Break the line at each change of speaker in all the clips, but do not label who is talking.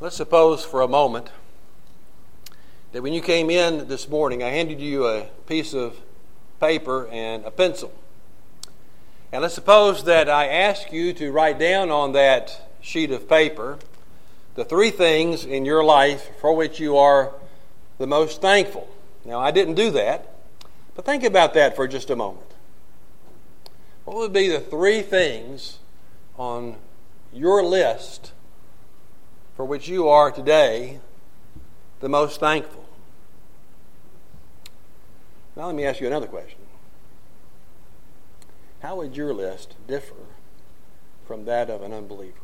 Let's suppose for a moment that when you came in this morning, I handed you a piece of paper and a pencil. And let's suppose that I ask you to write down on that sheet of paper the three things in your life for which you are the most thankful. Now, I didn't do that, but think about that for just a moment. What would be the three things on your list for which you are today the most thankful? Now, let me ask you another question. How would your list differ from that of an unbeliever?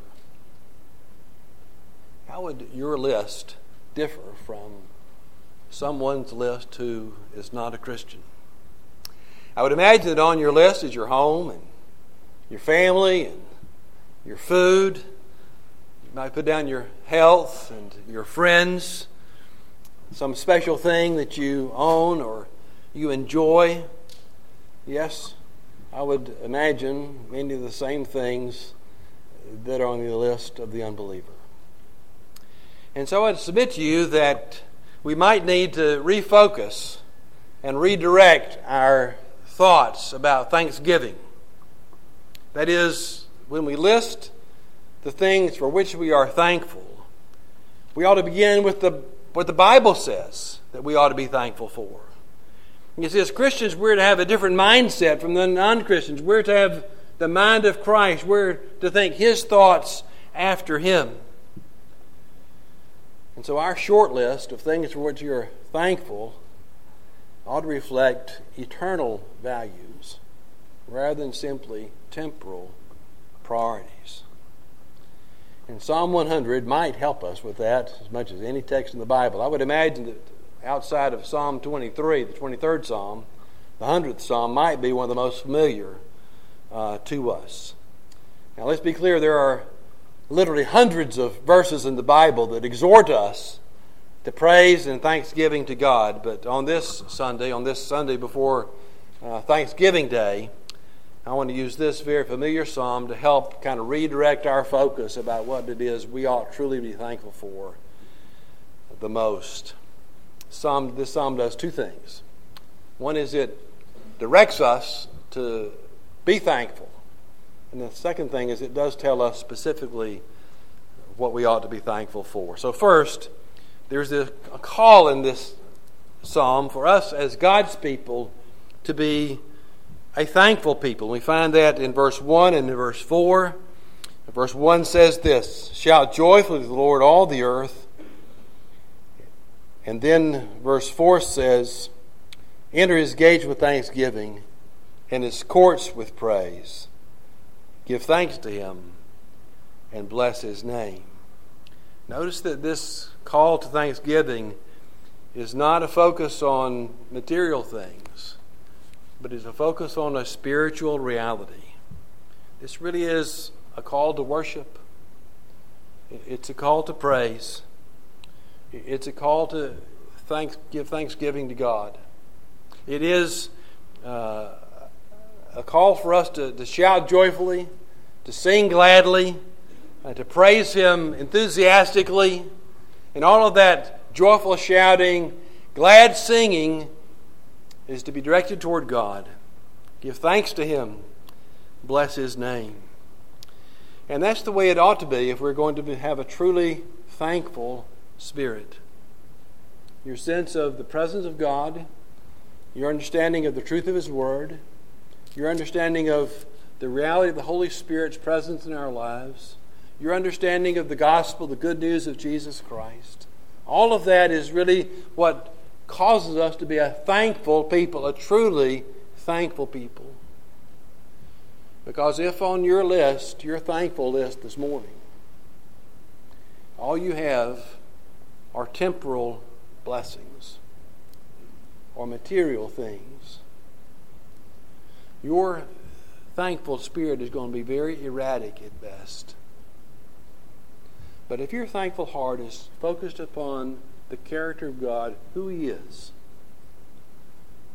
How would your list differ from someone's list who is not a Christian? I would imagine that on your list is your home and your family and your food. Might put down your health and your friends, some special thing that you own or you enjoy. Yes, I would imagine many of the same things that are on the list of the unbeliever. And so I'd submit to you that we might need to refocus and redirect our thoughts about Thanksgiving. That is, when we list the things for which we are thankful, we ought to begin with the, what the Bible says that we ought to be thankful for. You see, as Christians, we're to have a different mindset from the non Christians. We're to have the mind of Christ. We're to think His thoughts after Him. And so, our short list of things for which you're thankful ought to reflect eternal values rather than simply temporal priorities. And Psalm 100 might help us with that as much as any text in the Bible. I would imagine that outside of Psalm 23, the 23rd Psalm, the 100th Psalm might be one of the most familiar uh, to us. Now, let's be clear there are literally hundreds of verses in the Bible that exhort us to praise and thanksgiving to God. But on this Sunday, on this Sunday before uh, Thanksgiving Day, I want to use this very familiar psalm to help kind of redirect our focus about what it is we ought truly be thankful for the most. Psalm, this psalm does two things. One is it directs us to be thankful. And the second thing is it does tell us specifically what we ought to be thankful for. So, first, there's a call in this psalm for us as God's people to be a thankful people. We find that in verse 1 and in verse 4. Verse 1 says this Shout joyfully to the Lord, all the earth. And then verse 4 says, Enter his gates with thanksgiving and his courts with praise. Give thanks to him and bless his name. Notice that this call to thanksgiving is not a focus on material things, but is a focus on a spiritual reality. This really is a call to worship, it's a call to praise. It's a call to thanks, give thanksgiving to God. It is uh, a call for us to, to shout joyfully, to sing gladly, uh, to praise Him enthusiastically, and all of that joyful shouting, glad singing is to be directed toward God. Give thanks to Him, bless His name. And that's the way it ought to be if we're going to have a truly thankful spirit. Your sense of the presence of God, your understanding of the truth of His Word, your understanding of the reality of the Holy Spirit's presence in our lives, your understanding of the gospel, the good news of Jesus Christ. All of that is really what causes us to be a thankful people, a truly thankful people. Because if on your list, your thankful list this morning, all you have are temporal blessings or material things, your thankful spirit is going to be very erratic at best. But if your thankful heart is focused upon the character of God, who He is,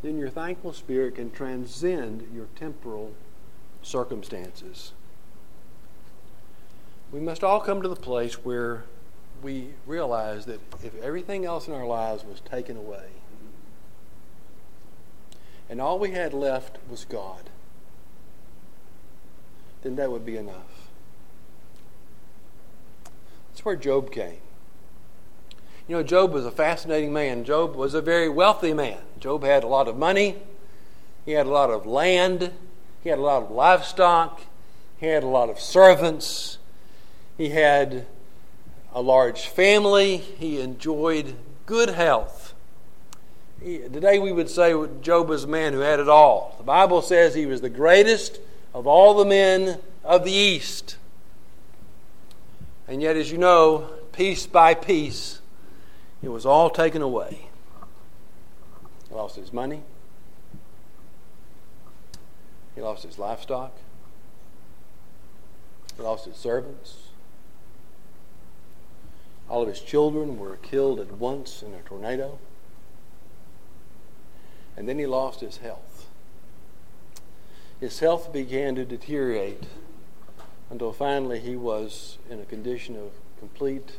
then your thankful spirit can transcend your temporal circumstances. We must all come to the place where we realize that if everything else in our lives was taken away, and all we had left was God, then that would be enough. That's where Job came. You know, Job was a fascinating man. Job was a very wealthy man. Job had a lot of money, he had a lot of land, he had a lot of livestock, he had a lot of servants, he had a large family, he enjoyed good health. He, today we would say Job was a man who had it all. The Bible says he was the greatest of all the men of the East. And yet, as you know, piece by piece, it was all taken away. He lost his money, he lost his livestock, he lost his servants. All of his children were killed at once in a tornado. And then he lost his health. His health began to deteriorate until finally he was in a condition of complete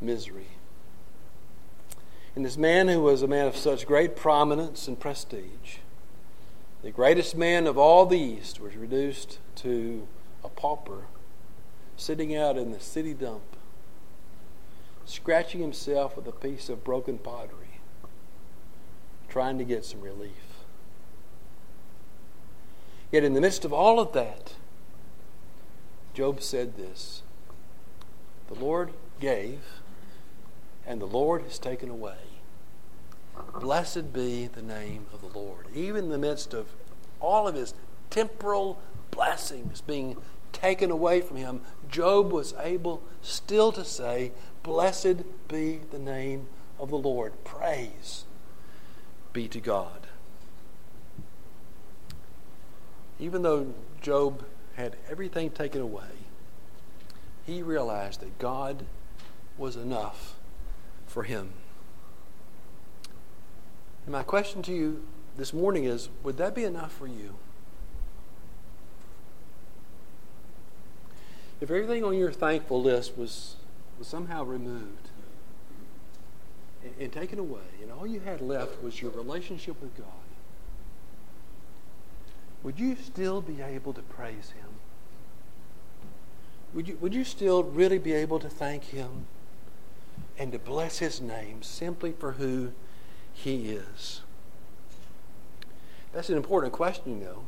misery. And this man, who was a man of such great prominence and prestige, the greatest man of all the East, was reduced to a pauper sitting out in the city dump, scratching himself with a piece of broken pottery, trying to get some relief. Yet, in the midst of all of that, Job said this The Lord gave, and the Lord has taken away. Blessed be the name of the Lord. Even in the midst of all of his temporal blessings being taken away from him, Job was able still to say, Blessed be the name of the Lord. Praise be to God. Even though Job had everything taken away, he realized that God was enough for him. And my question to you this morning is would that be enough for you? If everything on your thankful list was, was somehow removed and, and taken away, and all you had left was your relationship with God, would you still be able to praise Him? Would you, would you still really be able to thank Him and to bless His name simply for who He is? That's an important question, you know,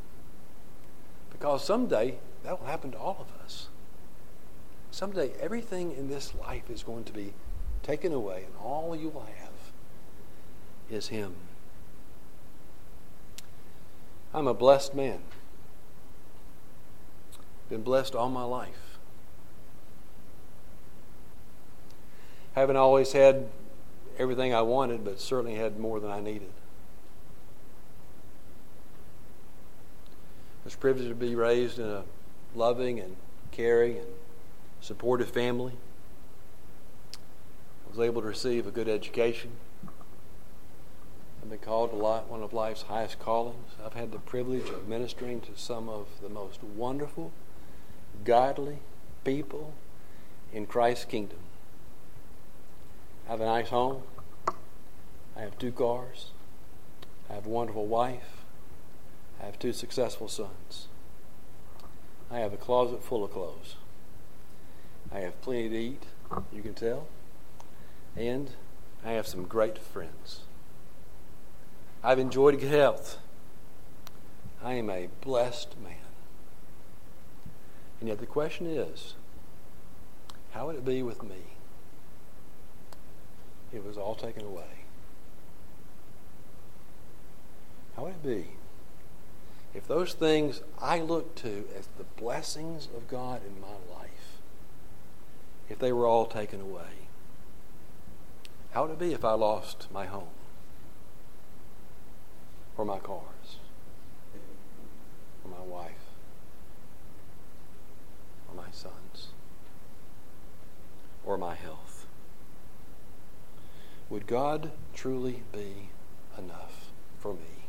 because someday that will happen to all of us. Someday everything in this life is going to be taken away, and all you will have is Him. I'm a blessed man. Been blessed all my life. Haven't always had everything I wanted, but certainly had more than I needed. I was privileged to be raised in a loving and caring and supportive family. I was able to receive a good education. I've been called a to one of life's highest callings. I've had the privilege of ministering to some of the most wonderful, godly people in Christ's kingdom. I have a nice home. I have two cars. I have a wonderful wife. I have two successful sons. I have a closet full of clothes. I have plenty to eat, you can tell. And I have some great friends. I've enjoyed good health. I am a blessed man. And yet the question is how would it be with me? It was all taken away. How would it be if those things I look to as the blessings of God in my life, if they were all taken away? How would it be if I lost my home? or my cars, or my wife, or my sons, or my health? Would God truly be enough for me?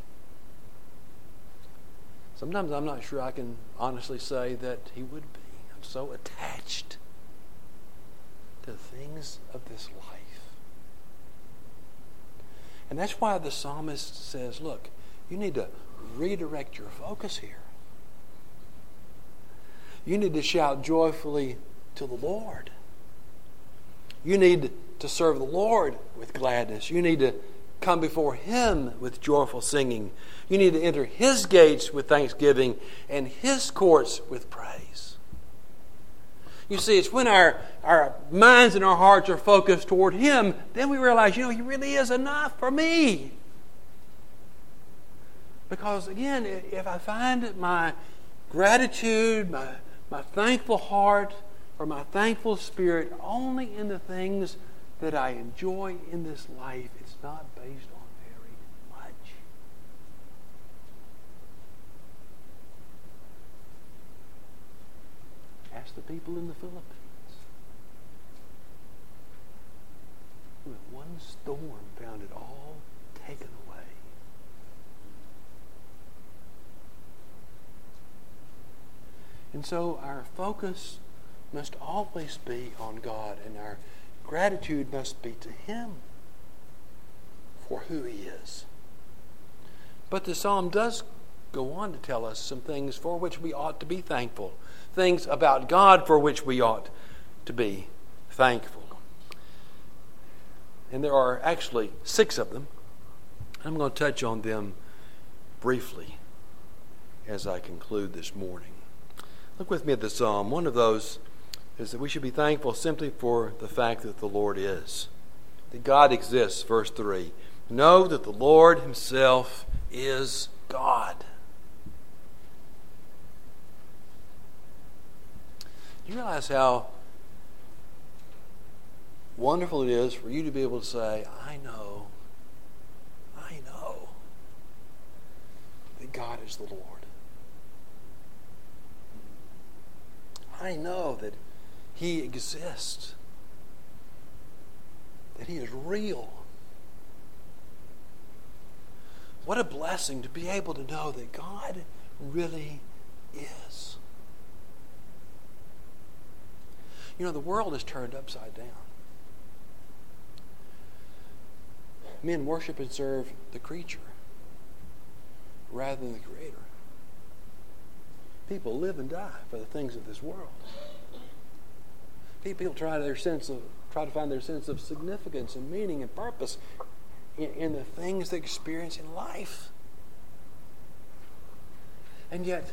Sometimes I'm not sure I can honestly say that He would be. I'm so attached to the things of this life. And that's why the psalmist says, look, you need to redirect your focus here. You need to shout joyfully to the Lord. You need to serve the Lord with gladness. You need to come before Him with joyful singing. You need to enter His gates with thanksgiving and His courts with praise. You see, it's when our, our minds and our hearts are focused toward Him, then we realize, you know, He really is enough for me. Because, again, if I find my gratitude, my, my thankful heart, or my thankful spirit only in the things that I enjoy in this life, it's not based on very much. Ask the people in the Philippines. One storm found it all taken away. And so our focus must always be on God, and our gratitude must be to Him for who He is. But the psalm does go on to tell us some things for which we ought to be thankful, things about God for which we ought to be thankful. And there are actually six of them. I'm going to touch on them briefly as I conclude this morning. Look with me at the psalm. One of those is that we should be thankful simply for the fact that the Lord is. That God exists, verse 3. Know that the Lord Himself is God. Do you realize how wonderful it is for you to be able to say, I know, I know that God is the Lord. I know that he exists, that He is real. What a blessing to be able to know that God really is. You know, the world is turned upside down. Men worship and serve the creature rather than the Creator. People live and die for the things of this world. People try their sense of try to find their sense of significance and meaning and purpose in, in the things they experience in life. And yet,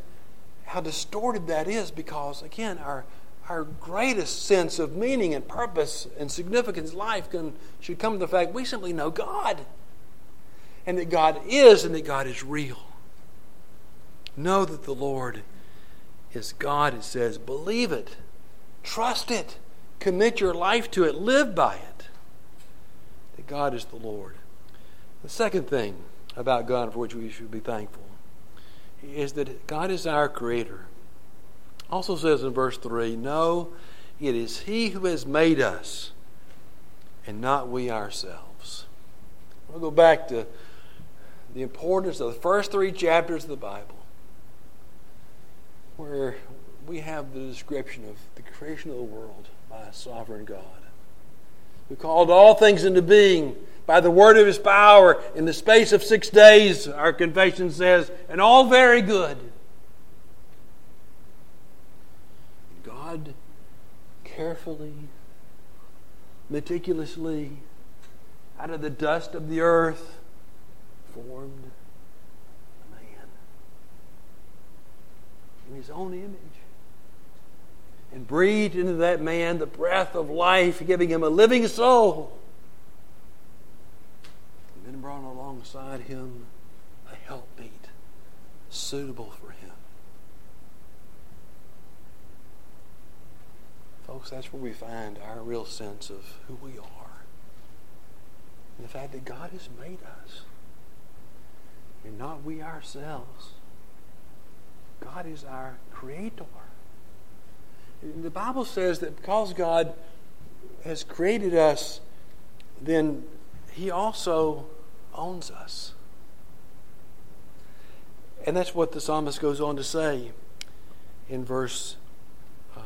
how distorted that is because, again, our, our greatest sense of meaning and purpose and significance in life can, should come to the fact we simply know God. And that God is and that God is real. Know that the Lord is God, it says. Believe it. Trust it. Commit your life to it. Live by it. That God is the Lord. The second thing about God for which we should be thankful is that God is our Creator. Also says in verse 3 No, it is He who has made us, and not we ourselves. We'll go back to the importance of the first three chapters of the Bible, where we have the description of the creation of the world by a sovereign God who called all things into being by the word of his power in the space of six days, our confession says, and all very good. God carefully, meticulously, out of the dust of the earth, formed a man in his own image and breathed into that man the breath of life, giving him a living soul. And then brought alongside him a helpmeet suitable for him. Folks, that's where we find our real sense of who we are. And the fact that God has made us. And not we ourselves. God is our creator. The Bible says that because God has created us, then He also owns us. And that's what the psalmist goes on to say in verse uh,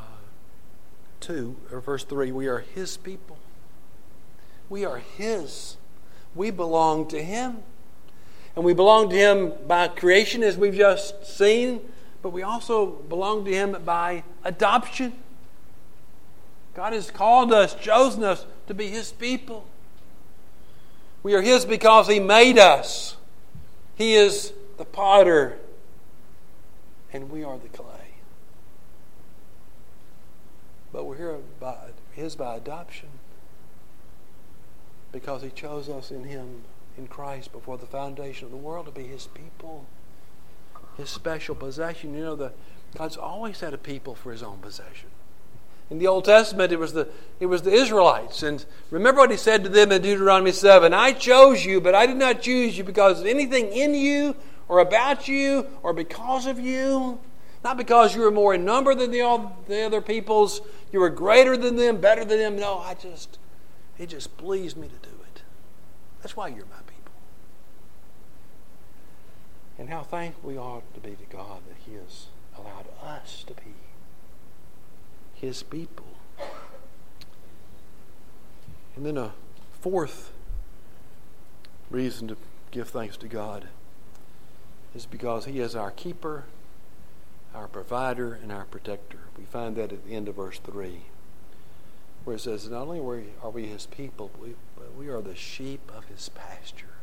2 or verse 3, we are his people. We are his. We belong to him. And we belong to him by creation, as we've just seen, but we also belong to him by adoption. God has called us, chosen us to be his people. We are his because he made us. He is the potter, and we are the clay. But we're here by his by adoption because he chose us in him in Christ before the foundation of the world to be his people, his special possession. You know, the, God's always had a people for his own possession. In the Old Testament, it was the it was the Israelites, and remember what he said to them in Deuteronomy seven: "I chose you, but I did not choose you because of anything in you, or about you, or because of you, not because you were more in number than the all the other peoples, you were greater than them, better than them. No, I just it just pleased me to do it. That's why you're my people. And how thankful we ought to be to God that He has allowed us to be His people. And then a fourth reason to give thanks to God is because He is our keeper, our provider, and our protector. We find that at the end of verse 3, where it says, Not only are we His people, but we, are the sheep of His pasture.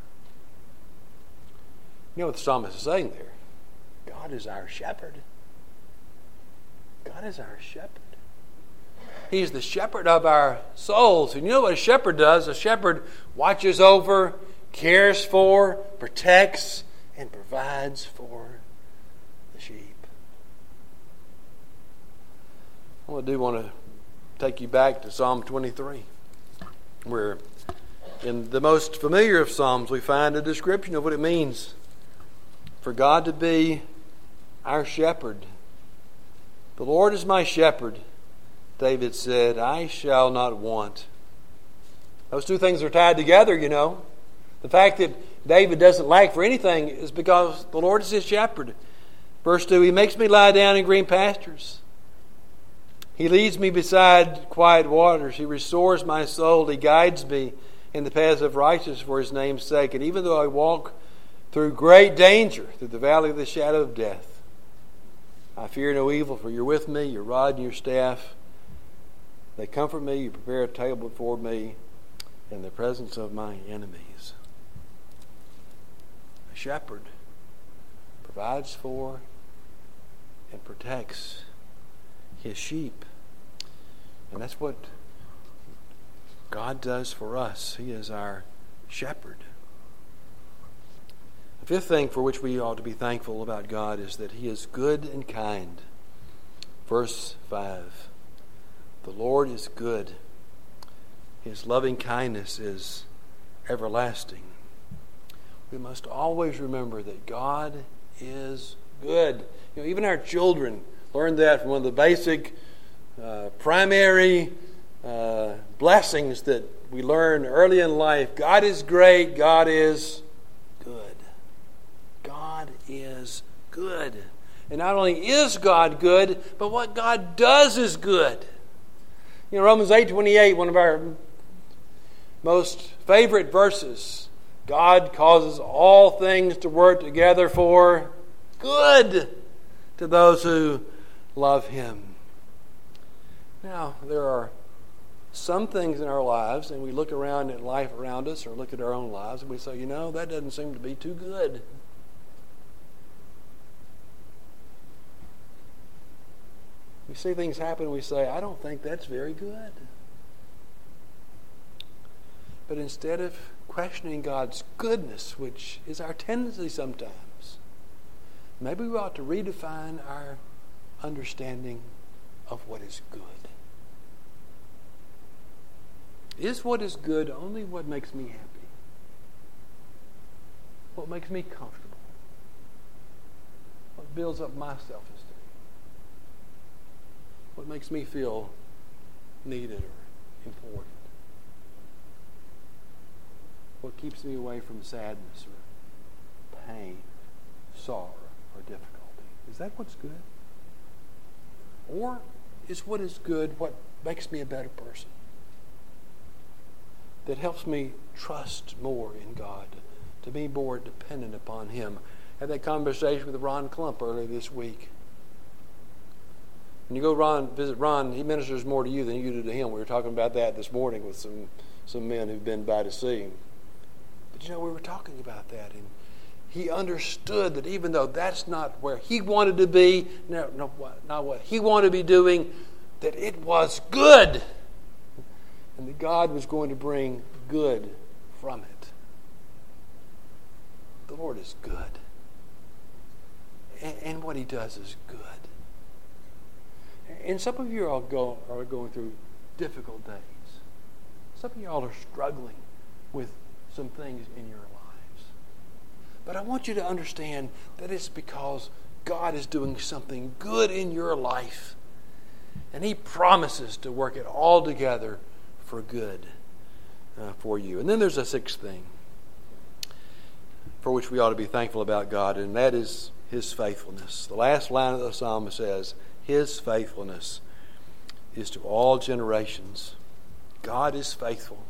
You know what the psalmist is saying there? God is our shepherd. God is our shepherd. He's the shepherd of our souls. And you know what a shepherd does? A shepherd watches over, cares for, protects, and provides for the sheep. I do want to take you back to Psalm 23, where in the most familiar of Psalms we find a description of what it means for God to be our shepherd. The Lord is my shepherd, David said, I shall not want. Those two things are tied together, you know. The fact that David doesn't lack for anything is because the Lord is his shepherd. Verse 2 He makes me lie down in green pastures. He leads me beside quiet waters. He restores my soul. He guides me in the paths of righteousness for his name's sake. And even though I walk through great danger, through the valley of the shadow of death. I fear no evil, for you're with me, your rod and your staff. They comfort me, you prepare a table before me in the presence of my enemies. A shepherd provides for and protects his sheep. And that's what God does for us. He is our shepherd. Fifth thing for which we ought to be thankful about God is that He is good and kind. Verse 5 The Lord is good, His loving kindness is everlasting. We must always remember that God is good. You know, even our children learn that from one of the basic, uh, primary uh, blessings that we learn early in life. God is great, God is is good. And not only is God good, but what God does is good. You know, Romans 8 28, one of our most favorite verses. God causes all things to work together for good to those who love Him. Now, there are some things in our lives, and we look around at life around us or look at our own lives, and we say, you know, that doesn't seem to be too good. We see things happen and we say, I don't think that's very good. But instead of questioning God's goodness, which is our tendency sometimes, maybe we ought to redefine our understanding of what is good. Is what is good only what makes me happy? What makes me comfortable? What builds up my self? What makes me feel needed or important? What keeps me away from sadness or pain, sorrow, or difficulty? Is that what's good? Or is what is good, what makes me a better person. That helps me trust more in God, to be more dependent upon Him. I had that conversation with Ron Klump earlier this week. When you go Ron, visit Ron, he ministers more to you than you do to him. We were talking about that this morning with some, some men who've been by to see him. But you know, we were talking about that, and he understood that even though that's not where he wanted to be, no, no, not what he wanted to be doing, that it was good. And that God was going to bring good from it. The Lord is good. And, and what he does is good. And some of you are, go, are going through difficult days. Some of you all are struggling with some things in your lives. But I want you to understand that it's because God is doing something good in your life. And He promises to work it all together for good uh, for you. And then there's a sixth thing for which we ought to be thankful about God, and that is His faithfulness. The last line of the psalm says, His faithfulness is to all generations. God is faithful.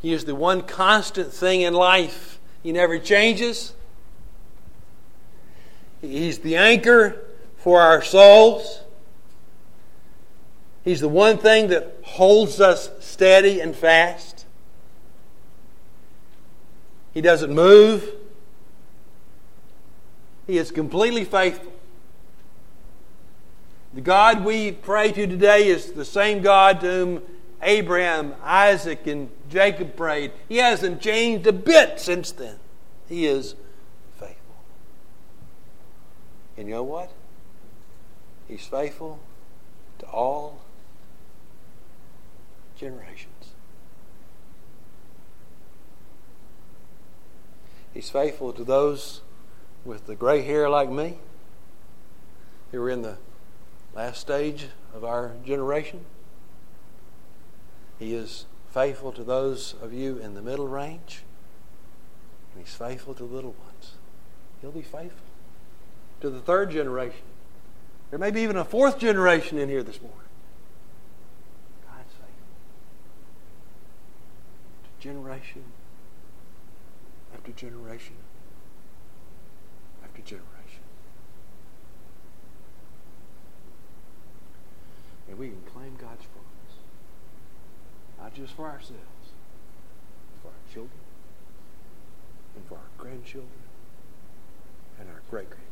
He is the one constant thing in life. He never changes. He's the anchor for our souls. He's the one thing that holds us steady and fast. He doesn't move. He is completely faithful. The God we pray to today is the same God to whom Abraham, Isaac, and Jacob prayed. He hasn't changed a bit since then. He is faithful. And you know what? He's faithful to all generations. He's faithful to those with the gray hair like me who are in the last stage of our generation. He is faithful to those of you in the middle range, and He's faithful to the little ones. He'll be faithful to the third generation. There may be even a fourth generation in here this morning. God's faithful to generation after generation after generation. And we can claim God's promise. Not just for ourselves, for our children, and for our grandchildren, and our great grandchildren.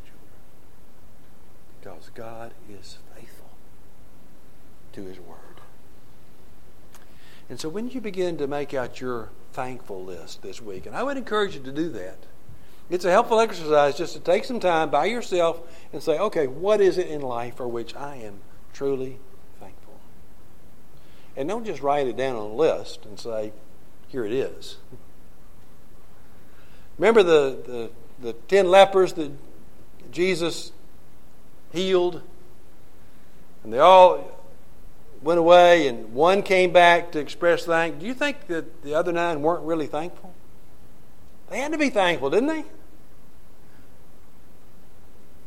Because God is faithful to His Word. And so when you begin to make out your thankful list this week, and I would encourage you to do that. It's a helpful exercise just to take some time by yourself and say, okay, what is it in life for which I am truly and don't just write it down on a list and say, here it is. Remember the, the, the ten lepers that Jesus healed? And they all went away, and one came back to express thanks. Do you think that the other nine weren't really thankful? They had to be thankful, didn't they?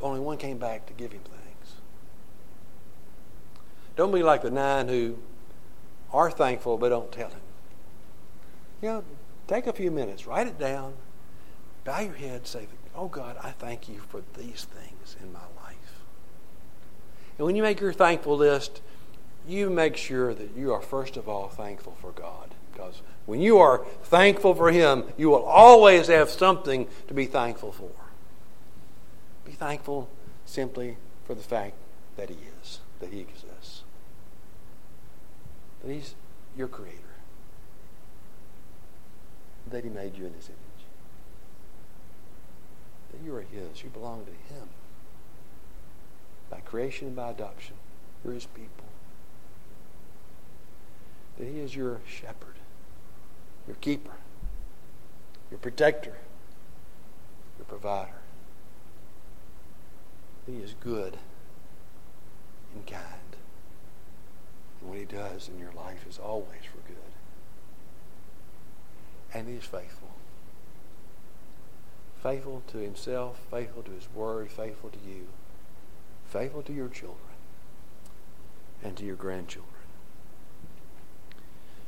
Only one came back to give him thanks. Don't be like the nine who are thankful but don't tell him. You know, take a few minutes, write it down, bow your head, say, Oh God, I thank you for these things in my life. And when you make your thankful list, you make sure that you are first of all thankful for God. Because when you are thankful for Him, you will always have something to be thankful for. Be thankful simply for the fact that He is, that He exists that He's your creator, that He made you in His image, that you are His, you belong to Him by creation and by adoption. You're His people. That He is your shepherd, your keeper, your protector, your provider. He is good and kind. And what He does in your life is always for good. And He is faithful. Faithful to Himself, faithful to His Word, faithful to you, faithful to your children. and to your grandchildren.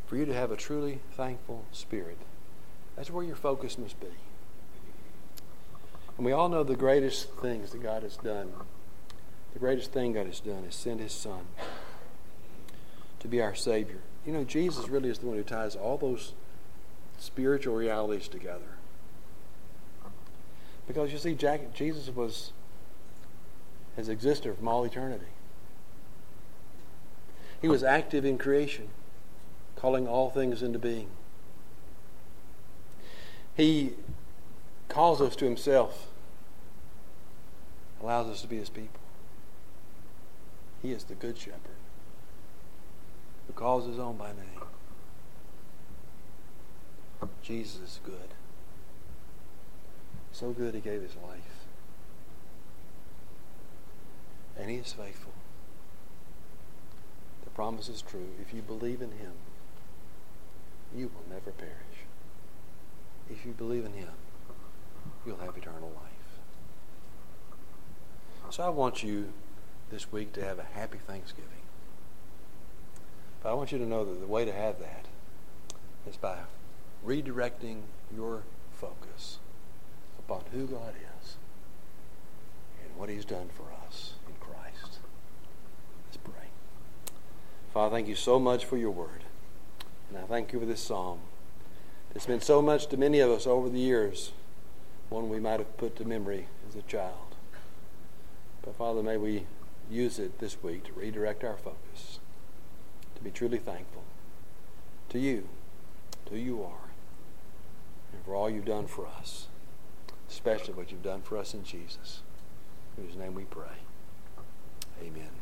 For you to have a truly thankful spirit, that's where your focus must be. And we all know the greatest things that God has done. The greatest thing God has done is send His Son to be our Savior. You know, Jesus really is the one who ties all those spiritual realities together. Because you see, Jack, Jesus was has existed from all eternity. He was active in creation, calling all things into being. He calls us to himself, allows us to be his people. He is the good shepherd who calls his own by name. Jesus is good. So good he gave his life. And he is faithful. The promise is true. If you believe in him, you will never perish. If you believe in him, you'll have eternal life. So I want you this week to have a happy Thanksgiving. But I want you to know that the way to have that is by redirecting your focus upon who God is and what He's done for us in Christ. Let's pray. Father, thank you so much for your word. And I thank you for this psalm. It's meant so much to many of us over the years, one we might have put to memory as a child. But Father, may we use it this week to redirect our focus, to be truly thankful to you, to who you are, and for all you've done for us, especially what you've done for us in Jesus. Whose name we pray. Amen.